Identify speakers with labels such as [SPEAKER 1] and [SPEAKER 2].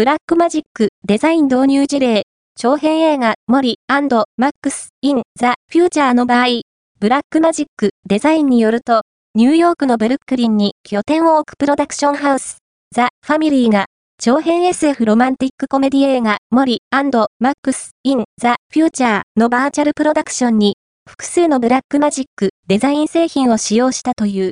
[SPEAKER 1] Blackmagic Design 導入事例、長編映画、 Molli and Max in the Future の場合、 Blackmagic Design によると、ニューヨークのブルックリンに拠点を置くプロダクションハウス、 The Family が、長編 SF ロマンティックコメディ映画、 Molli and Max in the Future のバーチャルプロダクションに、複数の Blackmagic Design 製品を使用したという。